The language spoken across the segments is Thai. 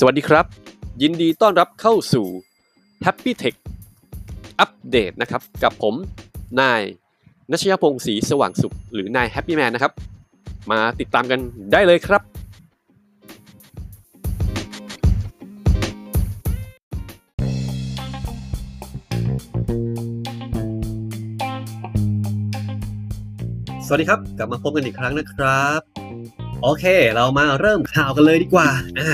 สวัสดีครับ ยินดีต้อนรับเข้าสู่ Happy Tech อัปเดตนะครับ กับผม นายนัชยพงศ์ศรีสว่างสุข หรือนาย Happy Man นะครับ มาติดตามกันได้เลยครับ สวัสดีครับ กลับมาพบกันอีกครั้งนะครับ โอเค เรามาเริ่มข่าวกันเลยดีกว่าอ่า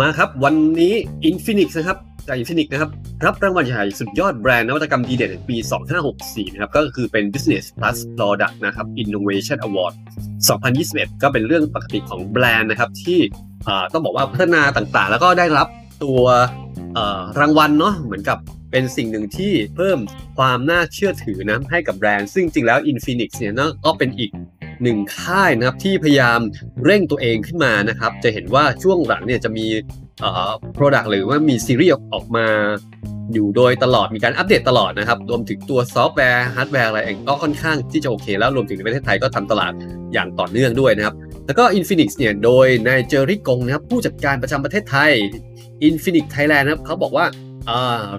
มาครับ วันนี้ Infinix นะครับจาก Infinix นะครับรับรางวัลใหญ่สุดยอดแบรนด์นวัตกรรมดีเด่นปี 2564 นะครับ ก็คือเป็น Business Plus Product นะครับ Innovation Award 2021 ก็เป็นเรื่องปกติของแบรนด์นะครับ ที่ต้องบอกว่าพัฒนาต่างๆ แล้วก็ได้รับตัวรางวัลเนาะเหมือนกับเป็นสิ่งหนึ่งที่เพิ่มความน่าเชื่อถือนะให้กับแบรนด์ ซึ่งจริงแล้ว Infinix เนี่ยก็เป็นอีก หนึ่งค่ายนะครับที่พยายามเร่งตัวเองขึ้นมานะครับจะเห็นว่าช่วงหลังเนี่ยจะมีเอ่อ product หรือว่ามีซีรีส์ออกมาอยู่โดยตลอดมีการอัปเดตตลอดนะครับ รวมถึงตัวซอฟต์แวร์ฮาร์ดแวร์อะไรเองก็ค่อนข้างที่จะโอเค แล้วรวมถึงในประเทศไทยก็ทำตลาดอย่างต่อเนื่องด้วยนะครับ แล้วก็ Infinix เนี่ยโดยนายเจอริกงนะครับผู้จัดการประจำประเทศไทย Infinix Thailand นะครับเขาบอกว่า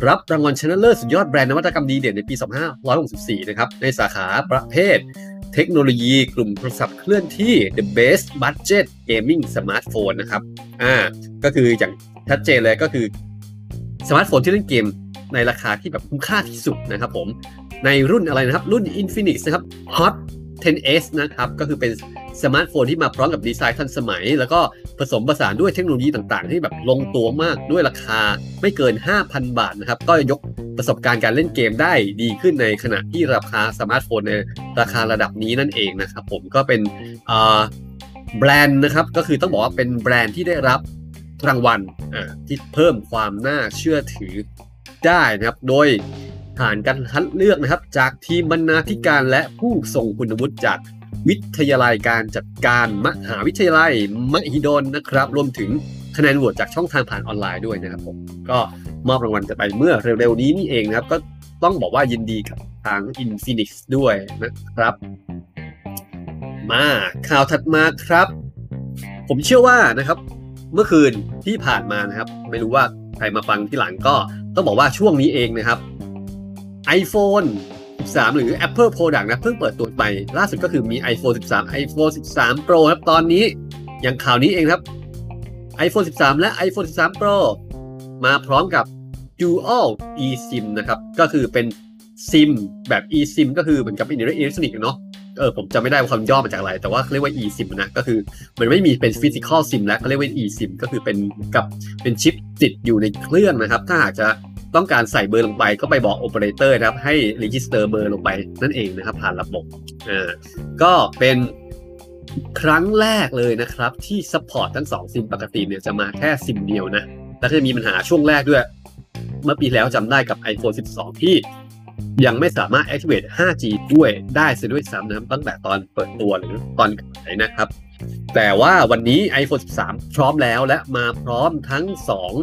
รับรางวัลชนะเลิศสุดยอดแบรนด์นวัตกรรมดีเด่นในปี 2564 นะครับในสาขาประเภท เทคโนโลยีกลุ่มโทรศัพท์เคลื่อนที่ the best budget gaming smartphone นะครับ อ่า ก็คืออย่างชัดเจนเลยก็คือสมาร์ทโฟนที่เล่นเกมในราคาที่แบบคุ้มค่าที่สุดนะครับผม ในรุ่นอะไรนะครับ รุ่น Infinix นะครับ Hot 10s นะครับ ก็คือเป็นสมาร์ทโฟนที่มาพร้อมกับดีไซน์ทันสมัย แล้วก็ผสมผสานด้วยเทคโนโลยีต่างๆที่แบบลงตัวมากด้วยราคาไม่เกิน 5,000 บาทนะครับ ก็ยกประสบการณ์การเล่นเกมได้ดีขึ้นในขณะที่ราคาสมาร์ทโฟนใน ราคาระดับนี้นั่นเองนะครับผมก็เป็นแบรนด์นะครับก็คือต้องบอกว่าเป็นแบรนด์ที่ได้รับรางวัลที่เพิ่มความน่าเชื่อถือได้นะครับ โดยผ่านการคัดเลือกนะครับ จากทีมบรรณาธิการและผู้ทรงคุณวุฒิจากวิทยาลัยการจัดการมหาวิทยาลัยมหิดลนะครับ รวมถึงคะแนนโหวตจากช่องทางผ่านออนไลน์ด้วยนะครับผมก็มอบรางวัลจะไปเมื่อเร็วๆนี้นี่เองนะครับ ก็ ต้องบอกว่ายินดีกับทาง Infinix ด้วยนะครับ มาข่าวถัดมาครับ ผมเชื่อว่านะครับ เมื่อคืนที่ผ่านมานะครับ ไม่รู้ว่าใครมาฟังที่หลังก็ต้องบอกว่าช่วงนี้เองนะครับ iPhone 13 หรือ Apple Product นะเพิ่งเปิดตัวไป ล่าสุดก็คือมี iPhone 13 iPhone 13 Pro ครับตอนนี้อย่างข่าวนี้เองครับ iPhone 13 และ iPhone 13 Pro มาพร้อมกับ Dual eSIM นะครับ ก็คือเป็นซิมแบบ eSIM ก็คือเหมือนกับอินเทอร์เน็ตอิเล็กทรอนิกส์เนาะเออผมจะไม่ได้ว่าคำย่อมาจากอะไร แต่ว่าเรียกว่า eSIM นะ ก็คือมันไม่มีเป็น physical SIM แล้วเขาเรียกว่า eSIM ก็คือเป็นกับเป็นชิปติดอยู่ในเครื่องนะครับ ถ้าหากจะต้องการใส่เบอร์ลงไปก็ไปบอกโอเปอเรเตอร์นะครับ ให้register เบอร์ลงไปนั่นเองนะครับ ผ่านระบบอ่าก็เป็นครั้งแรกเลยนะครับ ที่ support ทั้ง2ซิมปกติเนี่ยจะมาแค่ซิมเดียวนะ แล้วก็จะมีปัญหาช่วงแรกด้วย เมื่อปีแล้วจำได้กับ iPhone 12 ที่ยังไม่สามารถ activate 5G ด้วยได้เสียด้วยซ้ำนะครับตั้งแต่ตอนเปิดตัวหรือตอนขายนะครับ แต่ว่าวันนี้ iPhone 13 พร้อมแล้วและมาพร้อมทั้ง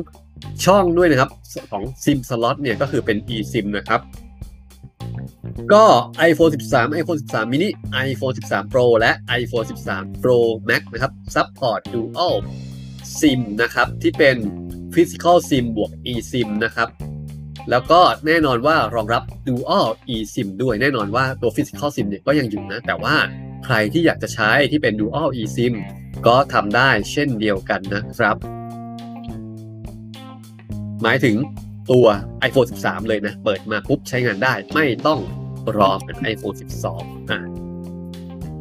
2 ช่องด้วยนะครับของซิมสล็อตเนี่ยก็คือเป็น eSIM นะครับก็ iPhone 13 iPhone 13 mini iPhone 13 Pro และ iPhone 13 Pro Max นะครับ support dual SIM นะครับ ที่เป็น physical SIM บวก eSIM นะครับ แล้วก็แน่นอนว่ารองรับ dual eSIM ด้วยแน่นอนว่าตัว physical SIM เนี่ยก็ยังอยู่นะ แต่ว่าใครที่อยากจะใช้ที่เป็น dual eSIM ก็ทำได้เช่นเดียวกันนะครับ หมายถึงตัว iPhone 13 เลยนะ เปิดมาปุ๊บใช้งานได้ไม่ต้องรอเป็น iPhone 12 อะ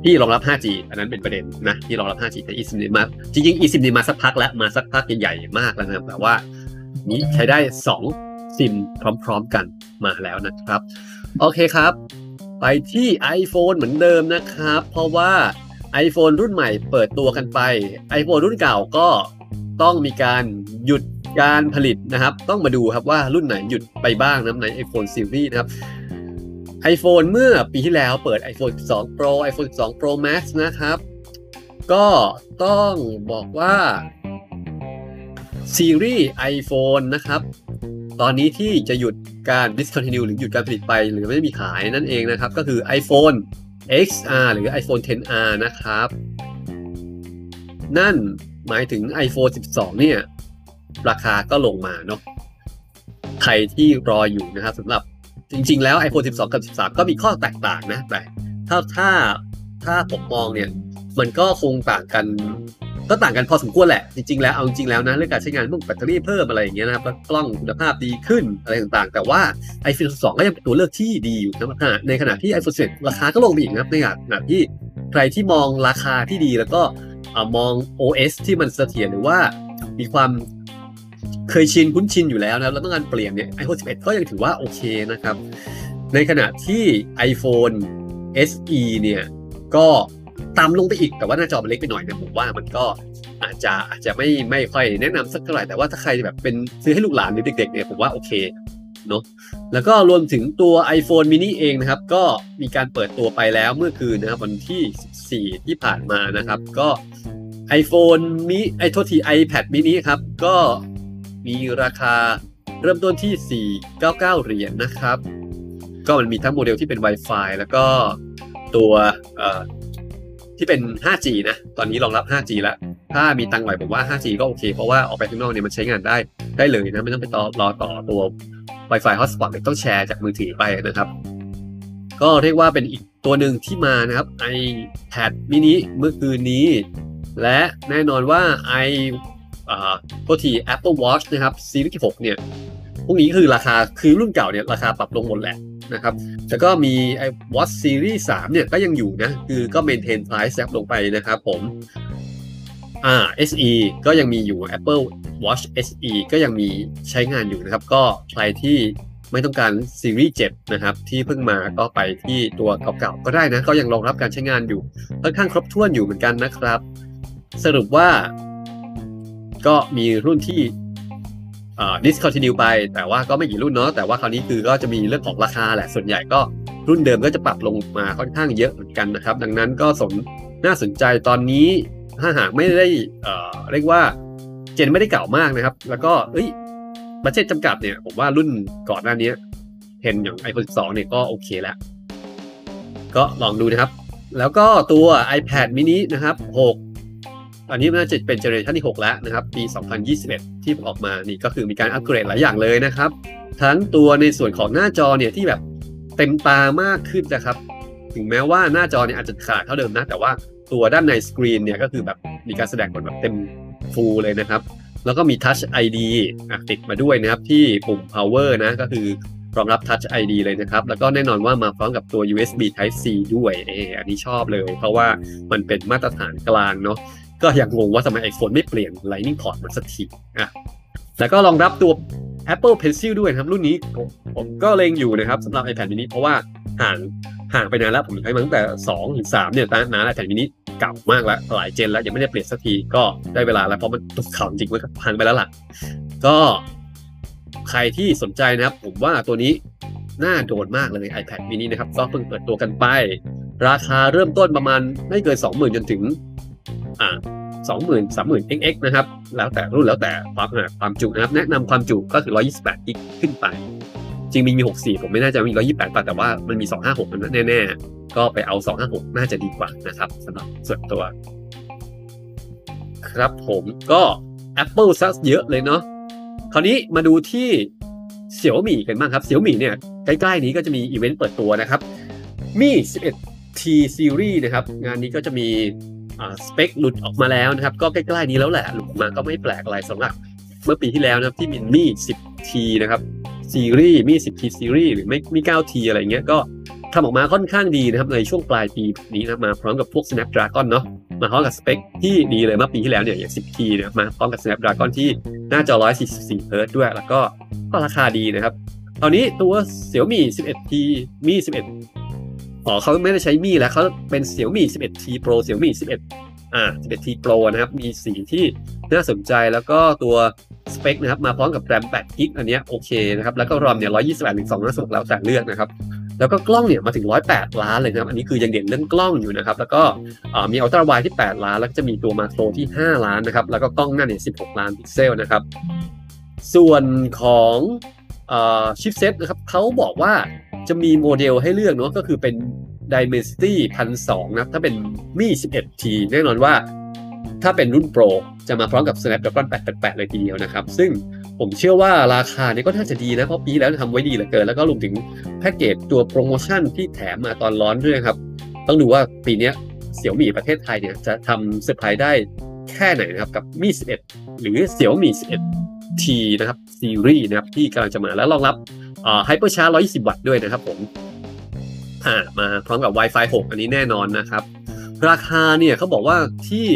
ที่รองรับ 5G อันนั้นเป็นประเด็นนะที่รองรับ 5G แต่ eSIM นี่มาจริงๆ eSIM นี่มาสักพักแล้วมาสักพักใหญ่ๆมากแล้วนะแต่ว่านี้ใช้ได้ 2 ซิมพร้อมๆกันมาแล้วนะครับ โอเคครับ ไปที่ iPhone เหมือนเดิมนะครับ เพราะว่า iPhone รุ่นใหม่เปิดตัวกันไป iPhone รุ่นเก่าก็ต้องมีการหยุดการผลิตนะครับ ต้องมาดูครับว่ารุ่นไหนหยุดไปบ้างนะใน iPhone Series นะครับ iPhone เมื่อปีที่แล้วเปิด iPhone 12 Pro iPhone 12 Pro Max นะครับ ก็ต้องบอกว่า ซีรีส์ iPhone นะครับ ตอนนี้ที่จะหยุดการ discontinue หรือหยุดการผลิตไป หรือไม่มีขายนั่นเองนะครับ ก็คือ iPhone XR หรือ iPhone 10R นะครับ นั่นหมายถึง iPhone 12 เนี่ย ราคาก็ลงมาเนาะใครที่รออยู่นะครับสำหรับ จริง ๆ แล้ว iPhone 12 กับ 13 ก็มีข้อแตกต่างนะ แต่ถ้าถ้าถ้าผมมองเนี่ยมันก็คงต่างกันก็ต่างกันพอสมควรแหละ จริงๆแล้วเอาจริงแล้วนะเรื่องการใช้งานพวกแบตเตอรี่เพิ่มอะไรอย่างเงี้ยนะครับกล้องคุณภาพดีขึ้นอะไรต่างๆ แต่ว่า iPhone 12 ก็ยังเป็นตัวเลือกที่ดีอยู่นะในขณะที่ iPhone 11ราคาก็ลงไปอีกนะครับในขณะที่ใครที่มองราคาที่ดีแล้วก็มอง OS ที่มันเสถียรหรือว่ามีความ เคยชินคุ้นชินอยู่แล้วนะแล้วต้องการเปลี่ยนเนี่ย iPhone 11 ก็ยังถือว่าโอเคนะครับ ในขณะที่ iPhone SE เนี่ยก็ตามลงไปอีกแต่ว่าหน้าจอมันเล็กไปหน่อยนะผมว่ามันก็อาจจะอาจจะไม่ไม่ค่อยแนะนำสักเท่าไหร่แต่ว่าถ้าใครแบบเป็นซื้อให้ลูกหลานหรือเด็กๆเนี่ยผมว่าโอเคเนาะแล้วก็รวมถึงตัว iPhone mini เองนะครับ ก็มีการเปิดตัวไปแล้วเมื่อคืนนะครับวันที่ 14 ที่ผ่านมานะครับ ก็ iPhone มิไอโทษที iPad mini ครับ ก็ มีราคาเริ่มต้นที่ 499 เหรียญนนะครับ ก็มันมีทั้งโมเดลที่เป็น Wi-Fi แล้วก็ตัวที่เป็น 5G นะ ตอนนี้รองรับ 5G แล้ว ถ้ามีตังค์หน่อยผมว่า 5G ก็โอเค เพราะว่าออกไปข้างนอกเนี่ยมันใช้งานได้ได้เลยนะ ไม่ต้องไปต่อรอต่อตัว Wi-Fi hotspot ต้องแชร์จากมือถือไปนะครับ ก็เรียกว่าเป็นอีกตัวหนึ่งที่มานะครับ iPad mini เมื่อคืนนี้ และแน่นอนว่า i อ่าโทษที Apple Watch นะครับซีรีส์6เนี่ยพวกนี้คือราคาคือรุ่นเก่าเนี่ยราคาปรับลงหมดแหละนะครับแล้วก็มีไอ้ Watch Series 3เนี่ยก็ยังอยู่นะ คือก็ maintain price ลงไปนะครับผมอ่า SE ก็ยังมีอยู่ Apple Watch SE ก็ยังมีใช้งานอยู่นะครับ ก็ใครที่ไม่ต้องการซีรีส์7นะครับ ที่เพิ่งมาก็ไปที่ตัวเก่าๆก็ได้นะ ก็ยังรองรับการใช้งานอยู่ค่อนข้างครบถ้วนอยู่เหมือนกันนะครับ สรุปว่า ก็มีรุ่นที่อ่า discontinue ไป แต่ว่าก็ไม่กี่รุ่นเนาะแต่ว่าคราวนี้คือก็จะมีเรื่องของราคาแหละส่วนใหญ่ก็รุ่นเดิมก็จะปรับลงมาค่อนข้างเยอะเหมือนกันนะครับ ดังนั้นก็สนน่าสนใจตอนนี้ถ้าหากไม่ได้เอ่อเรียกว่าเจนไม่ได้เก่ามากนะครับ แล้วก็เอ้ยบัตเจ็ตจำกัดเนี่ย ผมว่ารุ่นก่อนหน้านี้เห็นอย่าง iPhone 12 เนี่ยก็โอเคแล้ว ก็ลองดูนะครับ แล้วก็ตัว iPad mini นะครับ6 อันนี้น่าจะเป็นเจเนอเรชันที่ 6 แล้วนะครับ ปี 2021 ที่ออกมานี่ก็คือมีการอัปเกรดหลายอย่างเลยนะครับ ทั้งตัวในส่วนของหน้าจอเนี่ยที่แบบเต็มตามากขึ้นนะครับ ถึงแม้ว่าหน้าจอเนี่ยอาจจะขนาดเท่าเดิมนะ แต่ว่าตัวด้านในสกรีนเนี่ยก็คือแบบมีการแสดงผลแบบเต็มฟูลเลยนะครับ แล้วก็มี Touch ID ติดมาด้วยนะครับที่ปุ่ม power นะก็คือรองรับ Touch ID เลยนะครับ แล้วก็แน่นอนว่ามาพร้อมกับตัว USB Type C ด้วยเอออันนี้ชอบเลย เพราะว่ามันเป็นมาตรฐานกลางเนาะ ก็ยังงงว่าทำไม iPhone ไม่เปลี่ยน Lightning port มันสักทีอะแล้วก็รองรับตัว Apple Pencil ด้วยครับ รุ่นนี้ผมก็เลงอยู่นะครับสำหรับ iPad mini เพราะว่าห่างห่างไปนานแล้ว ผมใช้มาตั้งแต่2ถึง3เนี่ยนานแล้ว iPad mini เก่ามากแล้ว หลายเจนแล้ว ยังไม่ได้เปลี่ยนสักทีก็ได้เวลาแล้ว เพราะมันตกข่าวจริงมันพังไปแล้วล่ะ ก็ใครที่สนใจนะครับ ผมว่าตัวนี้น่าโดนมากเลย iPad mini นะครับ ก็เพิ่งเปิดตัวกันไป ราคาเริ่มต้นประมาณไม่เกิน 20,000 จนถึง อ่าสองหมื่นสามหมื่น xx นะครับ แล้วแต่รุ่นแล้วแต่ความความจุนะครับ แนะนำความจุก็คือ 128กิกขึ้นไป จริงมีมี 64 ผมไม่แน่ใจมี 128ป่ะแต่ว่ามันมี 256มันแน่ๆ ก็ไปเอา 256 น่าจะดีกว่านะครับสำหรับส่วนตัว ครับผมก็ Apple ซะเยอะเลยเนาะคราวนี้มาดูที่เสี่ยวหมี่กันบ้างครับเสี่ยวหมี่เนี่ย ใกล้ๆนี้ก็จะมีอีเวนต์เปิดตัวนะครับ มี่11 T Series นะครับ งานนี้ก็จะมี สเปคหลุดออกมาแล้วนะครับ ก็ใกล้ๆนี้แล้วแหละ หลุดมาก็ไม่แปลกอะไรสำหรับเมื่อปีที่แล้วนะครับ ที่มีมี 10T นะครับซีรีส์มี 10T ซีรีส์หรือไม่มี 9T อะไรเงี้ยก็ทำออกมาค่อนข้างดีนะครับ ในช่วงปลายปีนี้นะมาพร้อมกับพวก Snapdragon เนาะมาพร้อมกับสเปคที่ดีเลยเมื่อปีที่แล้วเนี่ยอย่าง 10T เนี่ยมาพร้อมกับ Snapdragon ที่หน้าจอ 144 Hz ด้วย แล้วก็ก็ราคาดีนะครับตอนนี้ตัว Xiaomi 11T มี 11 อ๋อเขาไม่ได้ใช้มีแล้วเขาเป็นเสี่ยวมี่ 11T Pro เสี่ยวมี่ 11 อ่า 11T Pro นะครับ มีสีที่น่าสนใจแล้วก็ตัวสเปคนะครับมาพร้อมกับแรม8กิกอันนี้โอเคนะครับ แล้วก็รอมเนี่ย128ถึง256แล้วแต่เลือกนะครับ แล้วก็กล้องเนี่ยมาถึง 108 ล้านเลยนะครับ อันนี้คือยังเด่นเรื่องกล้องอยู่นะครับ แล้วก็มี ultra wide ที่ 8 ล้าน แล้วก็จะมีตัว macro ที่ 5 ล้านนะครับ แล้วก็กล้องหน้าเนี่ย 16 ล้านพิกเซลนะครับ ส่วนของชิปเซ็ตนะครับเขาบอกว่า จะมีโมเดลให้เลือกเนาะก็คือเป็น Dimensity 1,200นะถ้าเป็นมี 11T แน่นอนว่า ถ้าเป็นรุ่น Pro จะมาพร้อมกับ Snapdragon 888 เลยทีเดียวนะครับ ซึ่งผมเชื่อว่าราคาเนี้ก็น่าจะดีนะ เพราะปีแล้วทำไว้ดีเหลือเกิน แล้วก็รวมถึงแพ็กเกจตัวโปรโมชั่นที่แถมมาตอนร้อนด้วยครับ ต้องดูว่าปีนี้เสี่ยวมี่ประเทศไทยเนี่ยจะทำเซอร์ไพรส์ได้แค่ไหนนะครับกับ Mi 11 หรือเสี่ยวมี่ 11T นะครับซีรีส์นะครับที่กำลังจะมาแล้วรองรับ HyperCharge 120 วัตต์ด้วยนะครับผมมาพร้อมกับ Wi-Fi 6 อันนี้แน่นอนนะครับ ราคาเนี่ยเขาบอกว่าที่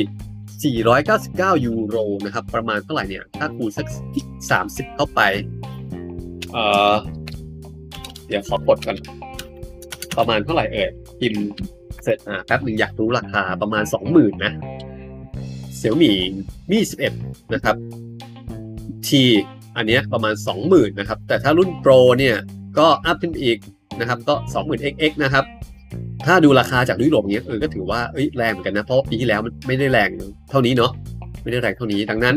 499 ยูโรนะครับ ประมาณเท่าไหร่เนี่ย ถ้าคูณสัก 30 เข้าไป เอ่อ เดี๋ยวขอกดกันประมาณเท่าไหร่เอ่ยพิมพ์เสร็จอะแป๊บหนึ่งอยากรู้ราคาประมาณ 20,000 นะเสี่ยวมี่มี11 นะครับที อันนี้ประมาณ 20,000นะครับ แต่ถ้ารุ่นโปรเนี่ยก็อัพขึ้นอีกนะครับ ก็ 20,000 xx นะครับ ถ้าดูราคาจากยุโรปเนี้ยเออก็ถือว่าเอ้ยแรงเหมือนกันนะ เพราะปีที่แล้วมันไม่ได้แรงเท่านี้เนาะไม่ได้แรงเท่านี้ดังนั้น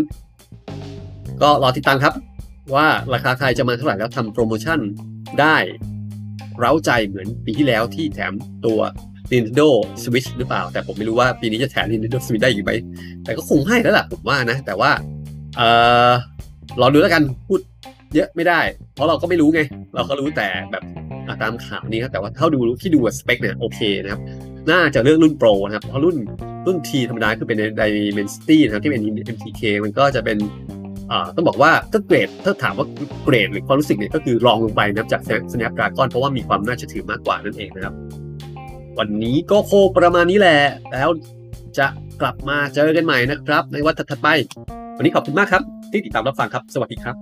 ก็รอติดตามครับ ว่าราคาใครจะมาเท่าไหร่แล้วทำโปรโมชั่นได้เร้าใจเหมือนปีที่แล้วที่แถมตัว Nintendo Switch หรือเปล่า แต่ผมไม่รู้ว่าปีนี้จะแถม Nintendo Switch ได้อีกไหมแต่ก็คงให้แล้วล่ะผมว่านะ แต่ว่าเออ รอดูแล้วกันพูดเยอะไม่ได้ เพราะเราก็ไม่รู้ไง เราก็รู้แต่แบบตามข่าวนี้ครับแต่ว่าเท่าดูที่ดูสเปคเนี่ยโอเคนะครับ น่าจะเลือกรุ่นโปรนะครับเพราะรุ่นรุ่น T ธรรมดาคือเป็น Dimensity นะครับที่เป็น MTK มันก็จะเป็นต้องบอกว่าถ้าเกรดถ้าถามว่าเกรดหรือความรู้สึกเนี่ยก็คือรองลงไปนะจาก Snapdragon เพราะว่ามีความน่าเชื่อถือมากกว่านั่นเองนะครับ วันนี้ก็โคประมาณนี้แหละ แล้วจะกลับมาเจอกันใหม่นะครับ ในวันถัดไป วันนี้ขอบคุณมากครับ ที่ติดตามรับฟังครับ สวัสดีครับ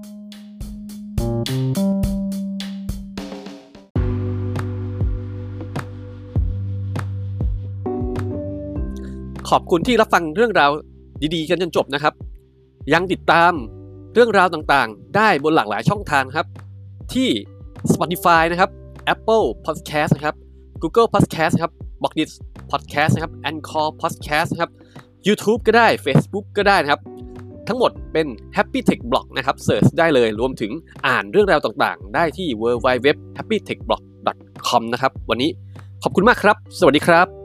ขอบคุณที่รับฟังเรื่องราวดีๆ กันจนจบนะครับ ยังติดตามเรื่องราวต่างๆ ได้บนหลากหลายช่องทางครับ ที่ Spotify นะครับ Apple Podcast นะครับ Google Podcast นะครับ b o x d i t Podcast นะครับ Anchor Podcast นะครับ YouTube ก็ได้ Facebook ก็ได้นะครับ ทั้งหมดเป็น Happy Tech Blog นะครับเสิร์ชได้เลยรวมถึงอ่านเรื่องราวต่างๆ ได้ที่ www.happytechblog.com นะครับ วันนี้ขอบคุณมากครับ สวัสดีครับ